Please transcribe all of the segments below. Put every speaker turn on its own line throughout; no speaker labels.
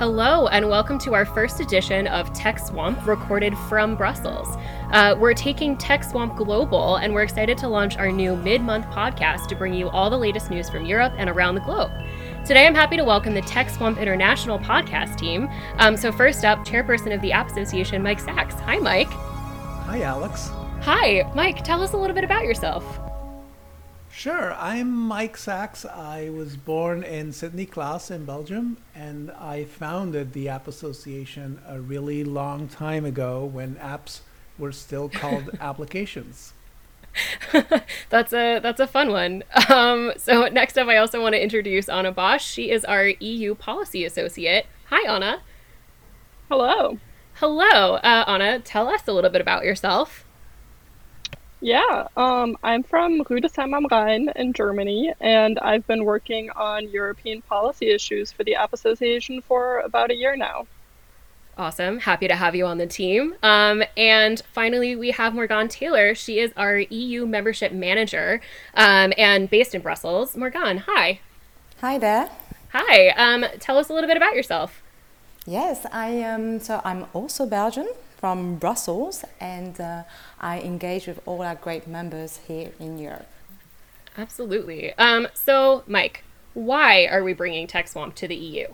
Hello, and welcome to our first edition of Tech Swamp, recorded from Brussels. Uh, we're taking Tech Swamp global, and we're excited to launch our new mid month podcast to bring you all the latest news from Europe and around the globe. Today, I'm happy to welcome the Tech Swamp International podcast team. Um, so, first up, chairperson of the App Association, Mike Sax. Hi, Mike.
Hi, Alex.
Hi, Mike. Tell us a little bit about yourself.
Sure. I'm Mike Sax. I was born in Sint-Niklaas in Belgium, and I founded the App Association a really long time ago when apps were still called applications.
that's a that's a fun one. Um, so next up, I also want to introduce Anna Bosch. She is our EU policy associate. Hi, Anna.
Hello.
Hello, uh, Anna. Tell us a little bit about yourself.
Yeah, um, I'm from Rüdesheim am Rhein in Germany, and I've been working on European policy issues for the App Association for about a year now.
Awesome. Happy to have you on the team. Um, and finally, we have Morgane Taylor. She is our EU membership manager um, and based in Brussels. Morgane, hi.
Hi there.
Hi. Um, tell us a little bit about yourself.
Yes, I am. Um, so I'm also Belgian from Brussels, and uh, I engage with all our great members here in Europe.
Absolutely. Um, so, Mike, why are we bringing TechSwamp to the EU?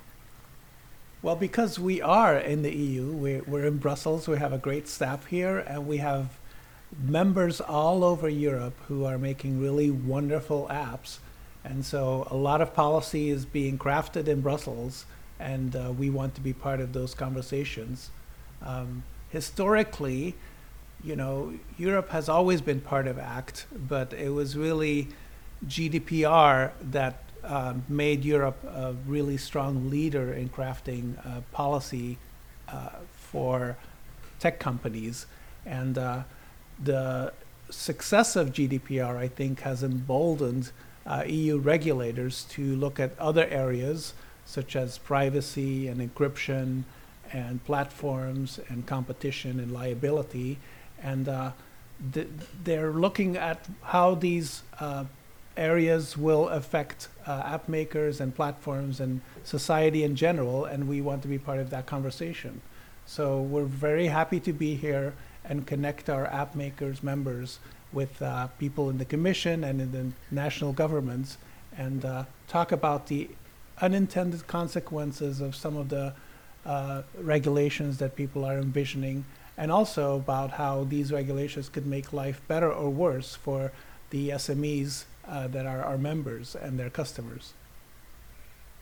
Well, because we are in the EU, we're, we're in Brussels, we have a great staff here, and we have members all over Europe who are making really wonderful apps. And so a lot of policy is being crafted in Brussels, and uh, we want to be part of those conversations. Um, historically, you know, Europe has always been part of ACT, but it was really GDPR that uh, made Europe a really strong leader in crafting uh, policy uh, for tech companies. And uh, the success of GDPR, I think, has emboldened uh, EU regulators to look at other areas such as privacy and encryption and platforms and competition and liability. And uh, th- they're looking at how these uh, areas will affect uh, app makers and platforms and society in general. And we want to be part of that conversation. So we're very happy to be here and connect our app makers members with uh, people in the commission and in the national governments and uh, talk about the unintended consequences of some of the uh, regulations that people are envisioning, and also about how these regulations could make life better or worse for the SMEs uh, that are our members and their customers.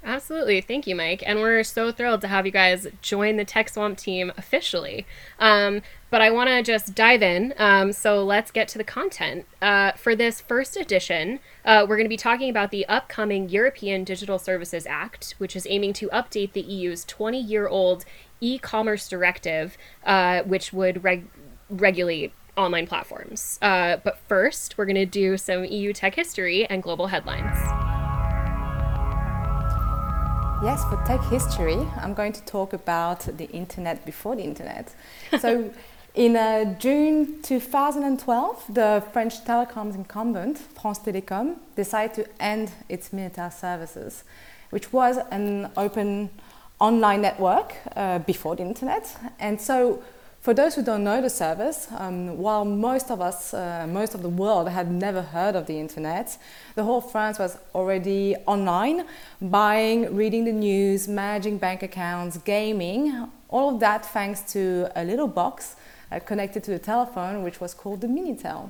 Absolutely. Thank you, Mike. And we're so thrilled to have you guys join the Tech Swamp team officially. Um, but I want to just dive in. Um, so let's get to the content. Uh, for this first edition, uh, we're going to be talking about the upcoming European Digital Services Act, which is aiming to update the EU's 20 year old e commerce directive, uh, which would reg- regulate online platforms. Uh, but first, we're going to do some EU tech history and global headlines.
Yes, for tech history, I'm going to talk about the internet before the internet. So, in uh, June 2012, the French telecoms incumbent, France Télécom, decided to end its Minitel services, which was an open online network uh, before the internet. And so, for those who don't know the service, um, while most of us, uh, most of the world had never heard of the internet, the whole France was already online, buying, reading the news, managing bank accounts, gaming, all of that thanks to a little box uh, connected to the telephone, which was called the Minitel.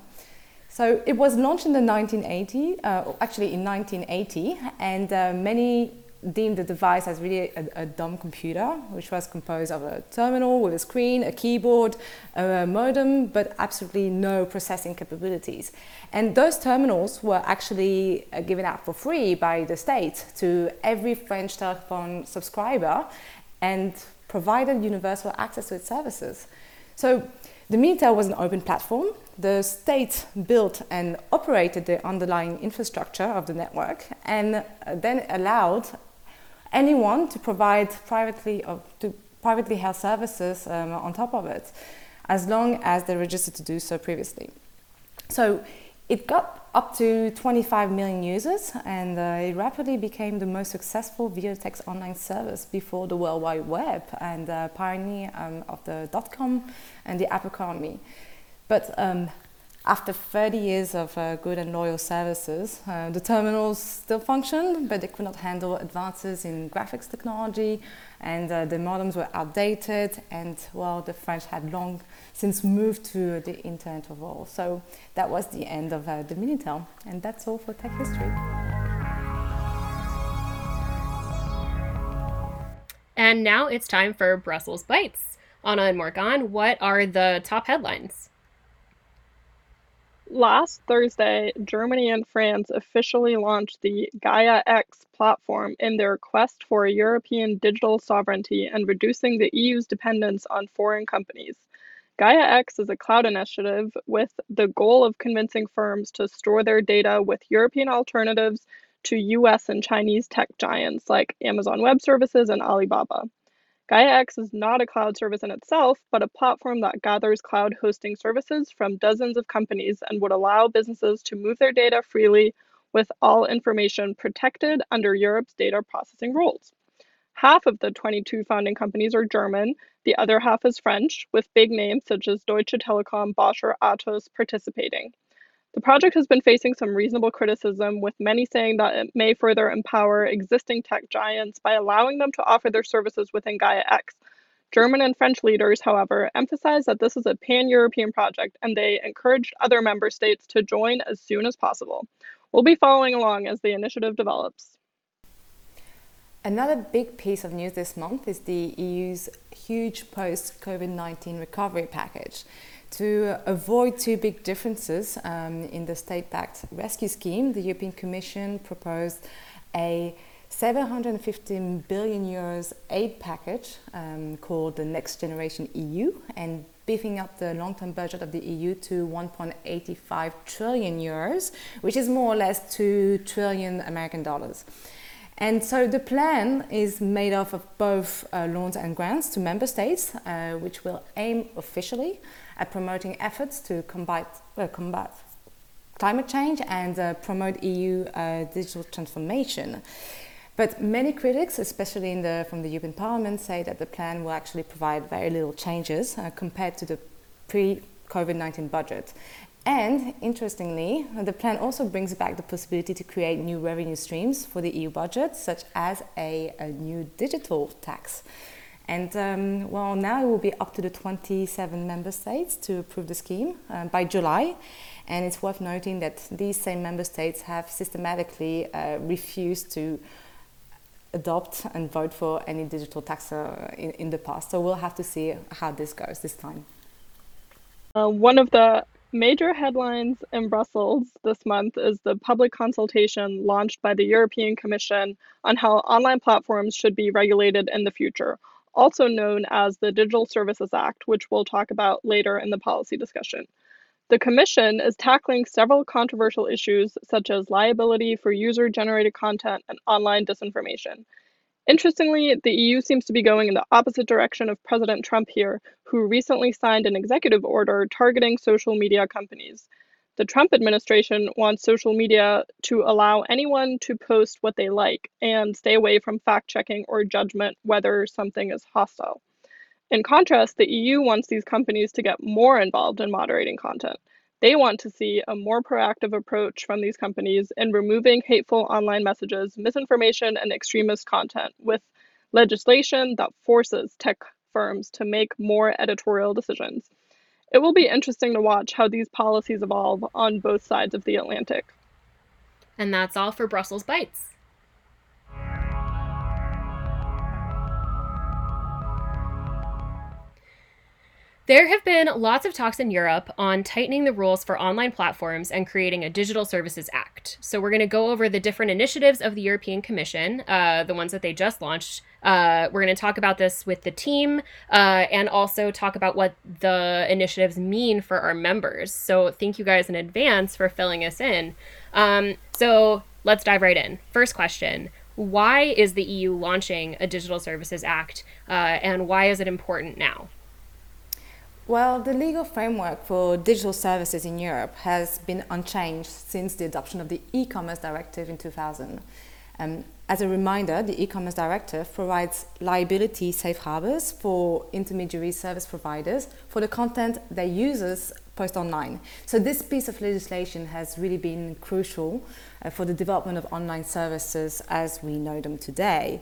So it was launched in the 1980, uh, actually in 1980, and uh, many deemed the device as really a, a, dumb computer, which was composed of a terminal with a screen, a keyboard, a modem, but absolutely no processing capabilities. And those terminals were actually uh, given out for free by the state to every French telephone subscriber and provided universal access to its services. So the Minitel was an open platform. The state built and operated the underlying infrastructure of the network and uh, then allowed anyone to provide privately or to privately held services um, on top of it, as long as they registered to do so previously. So it got up to 25 million users, and uh, it rapidly became the most successful video online service before the World Wide Web and uh, pioneer um, of the dot com and the app economy. But um, after 30 years of uh, good and loyal services, uh, the terminals still functioned, but they could not handle advances in graphics technology, and uh, the modems were outdated, and well, the French had long since moved to the Internet of All. So that was the end of uh, the Minitel, and that's all for tech history.
And now it's time for Brussels Bytes. Anna and Morgan, what are the top headlines?
Last Thursday, Germany and France officially launched the Gaia X platform in their quest for European digital sovereignty and reducing the EU's dependence on foreign companies. Gaia X is a cloud initiative with the goal of convincing firms to store their data with European alternatives to US and Chinese tech giants like Amazon Web Services and Alibaba. GaiaX is not a cloud service in itself, but a platform that gathers cloud hosting services from dozens of companies and would allow businesses to move their data freely with all information protected under Europe's data processing rules. Half of the 22 founding companies are German, the other half is French, with big names such as Deutsche Telekom, Bosch, or Atos participating. The project has been facing some reasonable criticism, with many saying that it may further empower existing tech giants by allowing them to offer their services within Gaia X. German and French leaders, however, emphasized that this is a pan European project and they encouraged other member states to join as soon as possible. We'll be following along as the initiative develops.
Another big piece of news this month is the EU's huge post COVID 19 recovery package. To avoid two big differences um, in the state backed rescue scheme, the European Commission proposed a 715 billion euros aid package um, called the Next Generation EU and beefing up the long term budget of the EU to 1.85 trillion euros, which is more or less 2 trillion American dollars. And so the plan is made up of both uh, loans and grants to member states, uh, which will aim officially at promoting efforts to combat, uh, combat climate change and uh, promote EU uh, digital transformation. But many critics, especially the, from the European Parliament, say that the plan will actually provide very little changes uh, compared to the pre COVID 19 budget. And interestingly, the plan also brings back the possibility to create new revenue streams for the EU budget, such as a, a new digital tax. And um, well, now it will be up to the 27 member states to approve the scheme uh, by July. And it's worth noting that these same member states have systematically uh, refused to adopt and vote for any digital tax uh, in, in the past. So we'll have to see how this goes this time.
Uh, one of the Major headlines in Brussels this month is the public consultation launched by the European Commission on how online platforms should be regulated in the future, also known as the Digital Services Act, which we'll talk about later in the policy discussion. The Commission is tackling several controversial issues such as liability for user generated content and online disinformation. Interestingly, the EU seems to be going in the opposite direction of President Trump here, who recently signed an executive order targeting social media companies. The Trump administration wants social media to allow anyone to post what they like and stay away from fact checking or judgment whether something is hostile. In contrast, the EU wants these companies to get more involved in moderating content. They want to see a more proactive approach from these companies in removing hateful online messages, misinformation, and extremist content with legislation that forces tech firms to make more editorial decisions. It will be interesting to watch how these policies evolve on both sides of the Atlantic.
And that's all for Brussels Bytes. There have been lots of talks in Europe on tightening the rules for online platforms and creating a Digital Services Act. So, we're going to go over the different initiatives of the European Commission, uh, the ones that they just launched. Uh, we're going to talk about this with the team uh, and also talk about what the initiatives mean for our members. So, thank you guys in advance for filling us in. Um, so, let's dive right in. First question Why is the EU launching a Digital Services Act uh, and why is it important now?
Well, the legal framework for digital services in Europe has been unchanged since the adoption of the e commerce directive in 2000. Um, as a reminder, the e commerce directive provides liability safe harbors for intermediary service providers for the content their users post online. So, this piece of legislation has really been crucial uh, for the development of online services as we know them today.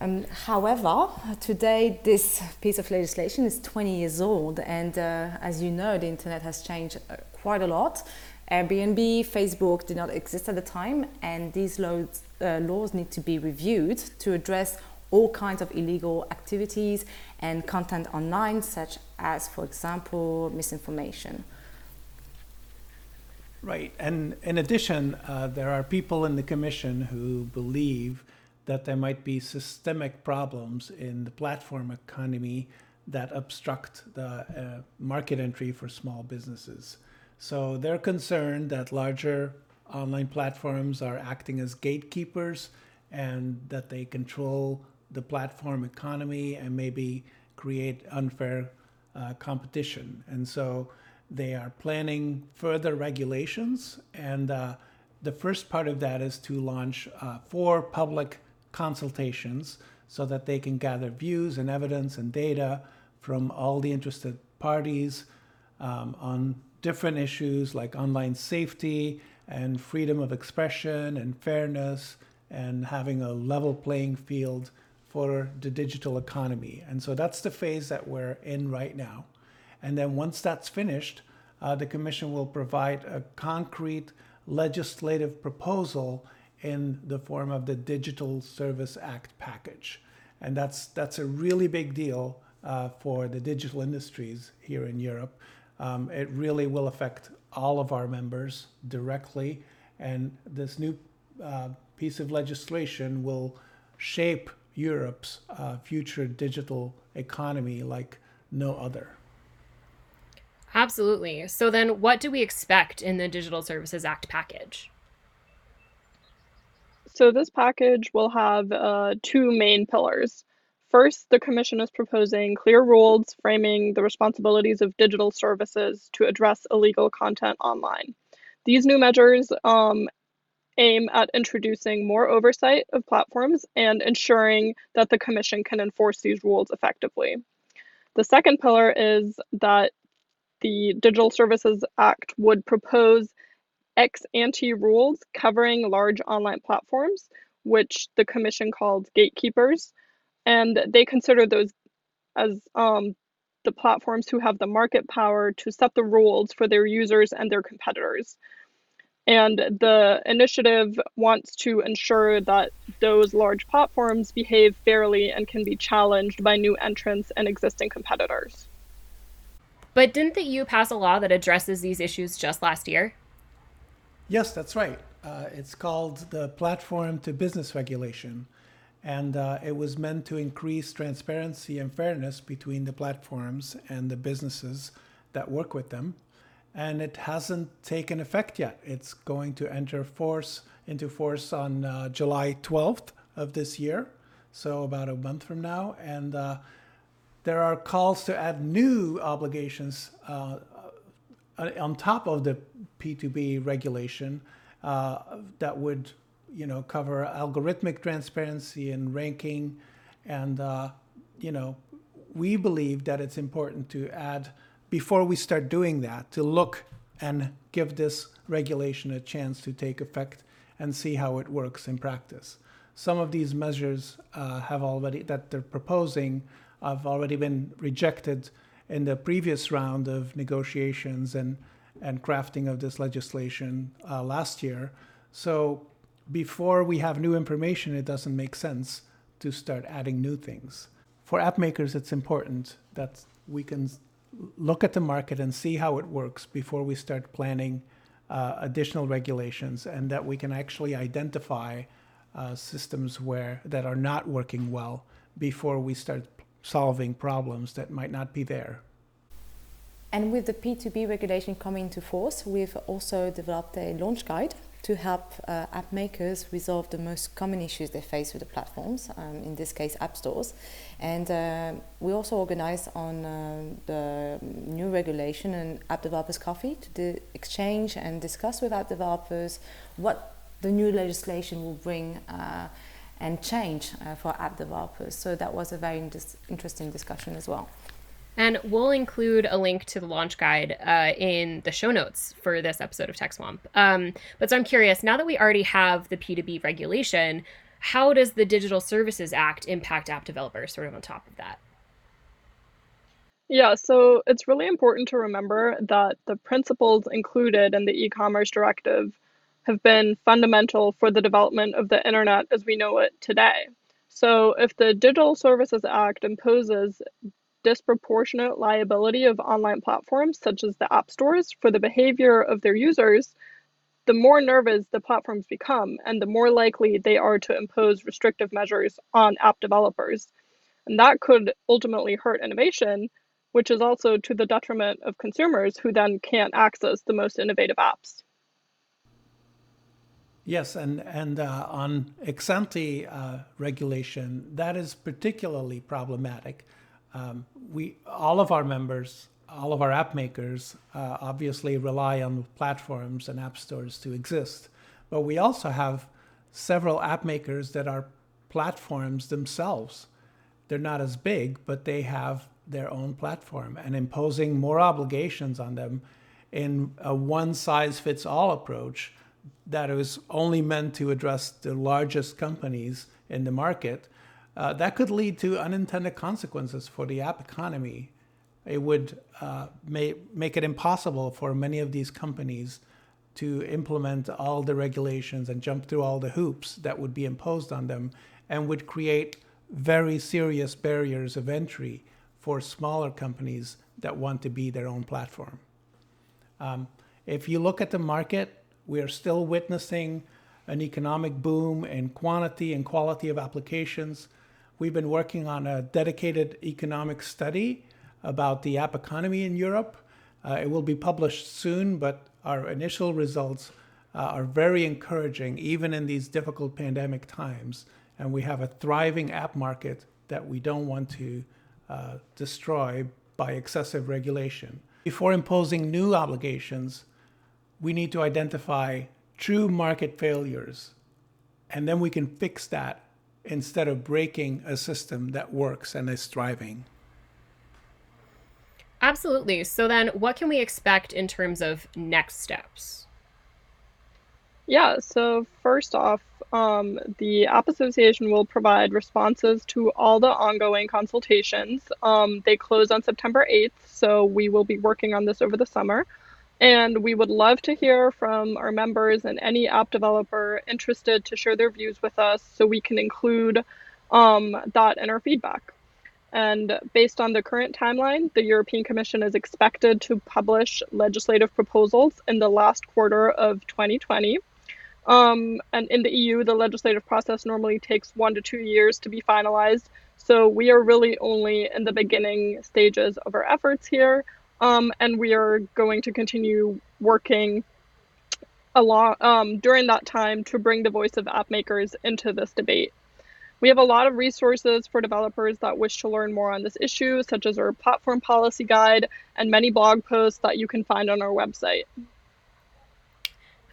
Um, however, today this piece of legislation is 20 years old, and uh, as you know, the internet has changed uh, quite a lot. Airbnb, Facebook did not exist at the time, and these laws, uh, laws need to be reviewed to address all kinds of illegal activities and content online, such as, for example, misinformation.
Right, and in addition, uh, there are people in the Commission who believe that there might be systemic problems in the platform economy that obstruct the uh, market entry for small businesses. So they're concerned that larger online platforms are acting as gatekeepers and that they control the platform economy and maybe create unfair uh, competition. And so they are planning further regulations. And uh, the first part of that is to launch uh, four public consultations so that they can gather views and evidence and data from all the interested parties um, on different issues like online safety and freedom of expression and fairness and having a level playing field for the digital economy. And so that's the phase that we're in right now. And then once that's finished, uh, the Commission will provide a concrete legislative proposal in the form of the Digital Service Act package. And that's, that's a really big deal uh, for the digital industries here in Europe. Um, it really will affect all of our members directly. And this new uh, piece of legislation will shape Europe's uh, future digital economy like no other.
Absolutely. So, then what do we expect in the Digital Services Act package?
So this package will have uh, two main pillars. First, the Commission is proposing clear rules framing the responsibilities of digital services to address illegal content online. These new measures um, aim at introducing more oversight of platforms and ensuring that the Commission can enforce these rules effectively. The second pillar is that the Digital Services Act would propose ex ante rules covering large online platforms, which the commission called gatekeepers. And they consider those as um, the platforms who have the market power to set the rules for their users and their competitors. And the initiative wants to ensure that those large platforms behave fairly and can be challenged by new entrants and existing competitors.
But didn't the EU pass a law that addresses these issues just last year?
Yes, that's right. Uh, it's called the Platform to Business Regulation. And uh, it was meant to increase transparency and fairness between the platforms and the businesses that work with them. And it hasn't taken effect yet. It's going to enter force into force on uh, July 12th of this year, so about a month from now. And uh, there are calls to add new obligations uh, on top of the P2B regulation uh, that would, you know, cover algorithmic transparency and ranking, and uh, you know, we believe that it's important to add before we start doing that to look and give this regulation a chance to take effect and see how it works in practice. Some of these measures uh, have already that they're proposing have already been rejected in the previous round of negotiations and, and crafting of this legislation uh, last year. So before we have new information, it doesn't make sense to start adding new things. For app makers, it's important that we can look at the market and see how it works before we start planning uh, additional regulations, and that we can actually identify uh, systems where that are not working well before we start solving problems that might not be there.
And with the P2B regulation coming into force, we've also developed a launch guide to help uh, app makers resolve the most common issues they face with the platforms, um, in this case, app stores. And uh, we also organize on uh, the new regulation and app developers coffee to exchange and discuss with app developers what the new legislation will bring uh, and change uh, for app developers. So that was a very interesting discussion as well.
And we'll include a link to the launch guide uh, in the show notes for this episode of TechSwamp. Um, but so I'm curious, now that we already have the P2B regulation, how does the Digital Services Act impact app developers, sort of on top of that?
Yeah, so it's really important to remember that the principles included in the e commerce directive have been fundamental for the development of the internet as we know it today. So, if the Digital Services Act imposes disproportionate liability of online platforms such as the app stores for the behavior of their users, the more nervous the platforms become and the more likely they are to impose restrictive measures on app developers. And that could ultimately hurt innovation, which is also to the detriment of consumers who then can't access the most innovative apps.
Yes, and and uh, on ex ante uh, regulation, that is particularly problematic. Um, we all of our members, all of our app makers, uh, obviously rely on platforms and app stores to exist, but we also have several app makers that are platforms themselves. They're not as big, but they have their own platform, and imposing more obligations on them in a one size fits all approach that was only meant to address the largest companies in the market, uh, that could lead to unintended consequences for the app economy. It would uh, make, make it impossible for many of these companies to implement all the regulations and jump through all the hoops that would be imposed on them and would create very serious barriers of entry for smaller companies that want to be their own platform. Um, if you look at the market, we are still witnessing an economic boom in quantity and quality of applications. We've been working on a dedicated economic study about the app economy in Europe. Uh, it will be published soon, but our initial results uh, are very encouraging, even in these difficult pandemic times. And we have a thriving app market that we don't want to uh, destroy by excessive regulation. Before imposing new obligations, we need to identify true market failures, and then we can fix that instead of breaking a system that works and is thriving.
Absolutely. So, then what can we expect in terms of next steps?
Yeah, so first off, um, the App Association will provide responses to all the ongoing consultations. Um, they close on September 8th, so we will be working on this over the summer. And we would love to hear from our members and any app developer interested to share their views with us so we can include um, that in our feedback. And based on the current timeline, the European Commission is expected to publish legislative proposals in the last quarter of 2020. Um, and in the EU, the legislative process normally takes one to two years to be finalized. So we are really only in the beginning stages of our efforts here. Um, and we are going to continue working along um, during that time to bring the voice of app makers into this debate. We have a lot of resources for developers that wish to learn more on this issue, such as our platform policy guide and many blog posts that you can find on our website.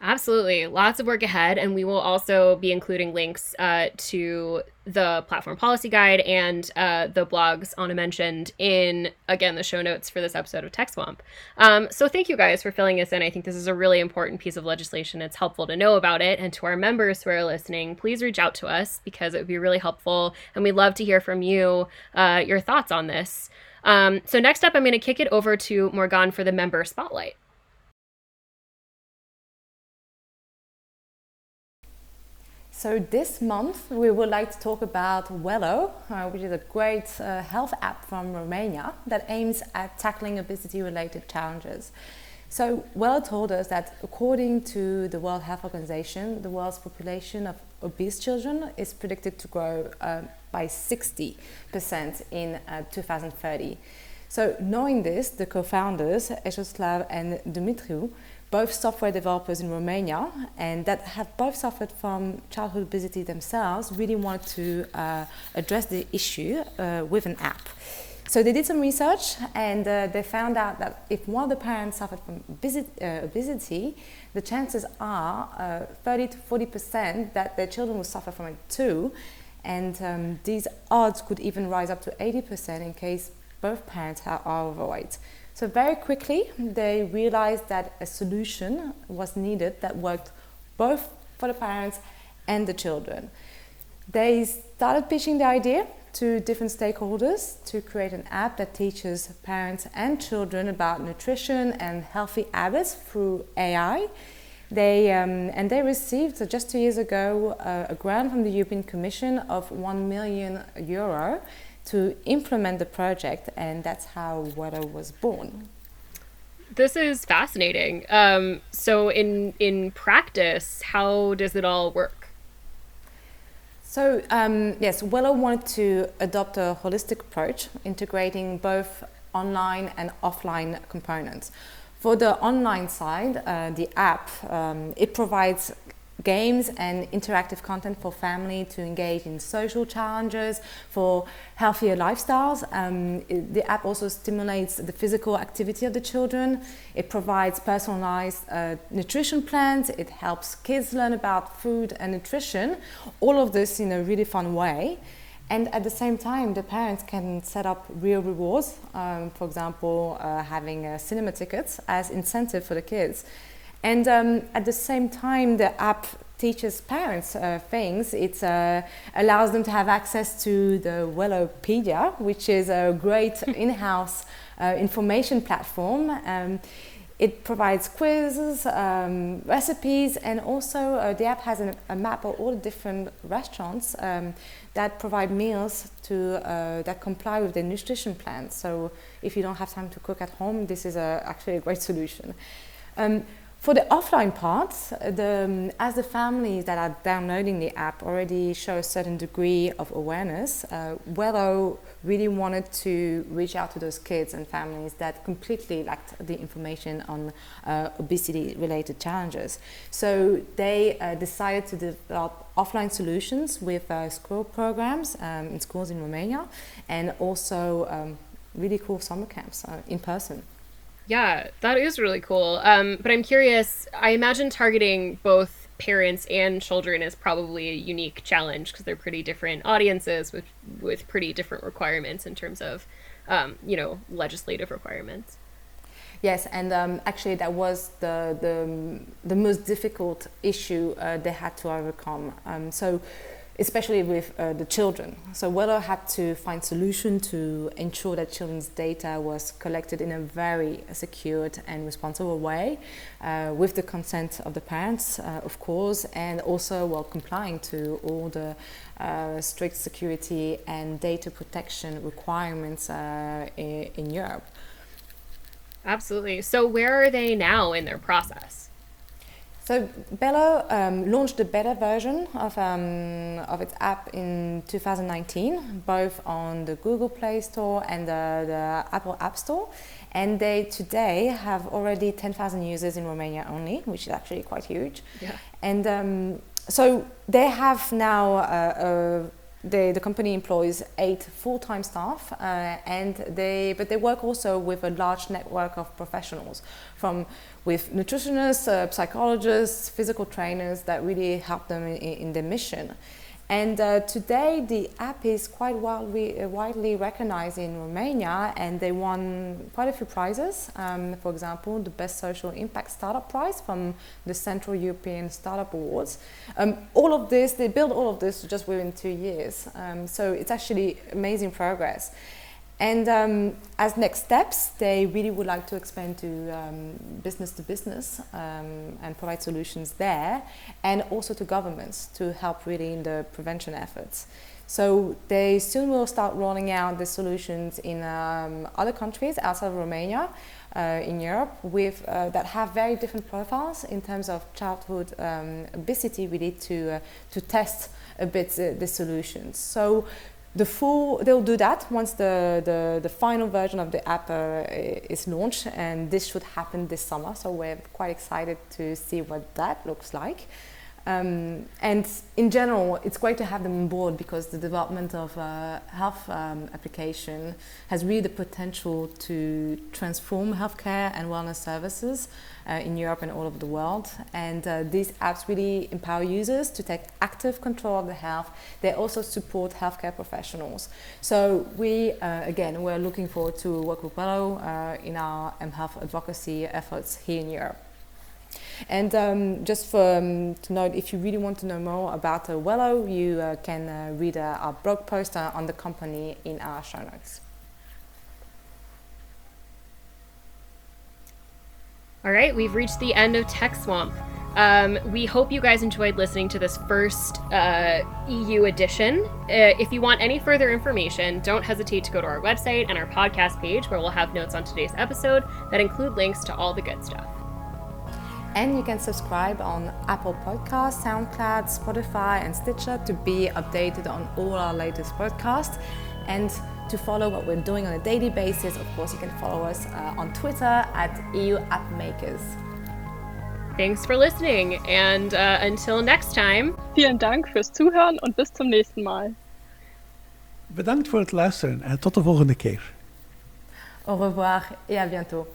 Absolutely. Lots of work ahead. And we will also be including links uh, to the platform policy guide and uh, the blogs Anna mentioned in, again, the show notes for this episode of TechSwamp. Um, so thank you guys for filling us in. I think this is a really important piece of legislation. It's helpful to know about it. And to our members who are listening, please reach out to us because it would be really helpful. And we'd love to hear from you, uh, your thoughts on this. Um, so next up, I'm going to kick it over to Morgan for the member spotlight.
So this month we would like to talk about Wello, uh, which is a great uh, health app from Romania that aims at tackling obesity-related challenges. So Wello told us that according to the World Health Organization, the world's population of obese children is predicted to grow uh, by 60% in uh, 2030. So knowing this, the co-founders, Ejoslav and Dumitriu, both software developers in Romania and that have both suffered from childhood obesity themselves really wanted to uh, address the issue uh, with an app. So they did some research and uh, they found out that if one of the parents suffered from uh, obesity, the chances are uh, 30 to 40 percent that their children will suffer from it too. And um, these odds could even rise up to 80 percent in case both parents are overweight. So very quickly they realized that a solution was needed that worked both for the parents and the children. They started pitching the idea to different stakeholders to create an app that teaches parents and children about nutrition and healthy habits through AI. They, um, and they received uh, just two years ago uh, a grant from the European Commission of 1 million euro to implement the project, and that's how Wello was born.
This is fascinating. Um, so, in in practice, how does it all work?
So um, yes, Wello wanted to adopt a holistic approach, integrating both online and offline components. For the online side, uh, the app, um, it provides games and interactive content for family to engage in social challenges, for healthier lifestyles. Um, the app also stimulates the physical activity of the children. It provides personalized uh, nutrition plans. It helps kids learn about food and nutrition. All of this in a really fun way. And at the same time, the parents can set up real rewards, um, for example, uh, having uh, cinema tickets as incentive for the kids. And um, at the same time, the app teaches parents uh, things. It uh, allows them to have access to the Wellopedia, which is a great in-house uh, information platform. Um, it provides quizzes, um, recipes, and also uh, the app has an, a map of all the different restaurants um, that provide meals to uh, that comply with the nutrition plan. So if you don't have time to cook at home, this is a, actually a great solution. Um, for the offline parts, the, as the families that are downloading the app already show a certain degree of awareness, uh, Wello really wanted to reach out to those kids and families that completely lacked the information on uh, obesity related challenges. So they uh, decided to develop offline solutions with uh, school programs um, in schools in Romania and also um, really cool summer camps uh, in person.
Yeah, that is really cool. Um, but I'm curious, I imagine targeting both parents and children is probably a unique challenge because they're pretty different audiences with with pretty different requirements in terms of um, you know legislative requirements.
Yes, and um, actually that was the, the the most difficult issue uh, they had to overcome. Um, so especially with uh, the children. So Wello had to find solution to ensure that children's data was collected in a very secured and responsible way, uh, with the consent of the parents, uh, of course, and also while complying to all the uh, strict security and data protection requirements uh, in, in Europe.
Absolutely. So where are they now in their process?
So Wello um, launched a beta version of, um, of its app in 2019, both on the Google Play Store and the, the Apple App Store. And they today have already 10,000 users in Romania only, which is actually quite huge.
Yeah.
And um, so they have now uh, the, the company employs eight full-time staff uh, and they but they work also with a large network of professionals from with nutritionists, uh, psychologists, physical trainers that really help them in, in their mission. And uh, today, the app is quite widely, uh, widely recognized in Romania, and they won quite a few prizes. Um, for example, the Best Social Impact Startup Prize from the Central European Startup Awards. Um, all of this, they built all of this just within two years. Um, so it's actually amazing progress. And um, as next steps, they really would like to expand to um, business to business um, and provide solutions there, and also to governments to help really in the prevention efforts. So they soon will start rolling out the solutions in um, other countries outside of Romania, uh, in Europe, with uh, that have very different profiles in terms of childhood um, obesity. We need to uh, to test a bit the, the solutions. So the full they'll do that once the, the, the final version of the app uh, is launched and this should happen this summer. So we're quite excited to see what that looks like Um, and in general, it's great to have them on board because the development of uh, health um, application has really the potential to transform healthcare and wellness services uh, in Europe and all over the world. And uh, these apps really empower users to take active control of their health. They also support healthcare professionals. So we, uh, again, we're looking forward to work with Wello uh, in our um, health advocacy efforts here in Europe. And um, just for, um, to note, if you really want to know more about uh, Wello, you uh, can uh, read uh, our blog post uh, on the company in our show notes.
All right, we've reached the end of Tech Swamp. Um, we hope you guys enjoyed listening to this first uh, EU edition. Uh, if you want any further information, don't hesitate to go to our website and our podcast page where we'll have notes on today's episode that include links to all the good stuff.
And you can subscribe on Apple Podcasts, SoundCloud, Spotify, and Stitcher to be updated on all our latest podcasts. And to follow what we're doing on a daily basis, of course, you can follow us uh, on Twitter at EU App Makers.
Thanks for listening, and uh, until next time.
Vielen Dank fürs Zuhören und bis zum nächsten Mal.
Bedankt voor het luisteren en tot de volgende keer.
Au revoir et à bientôt.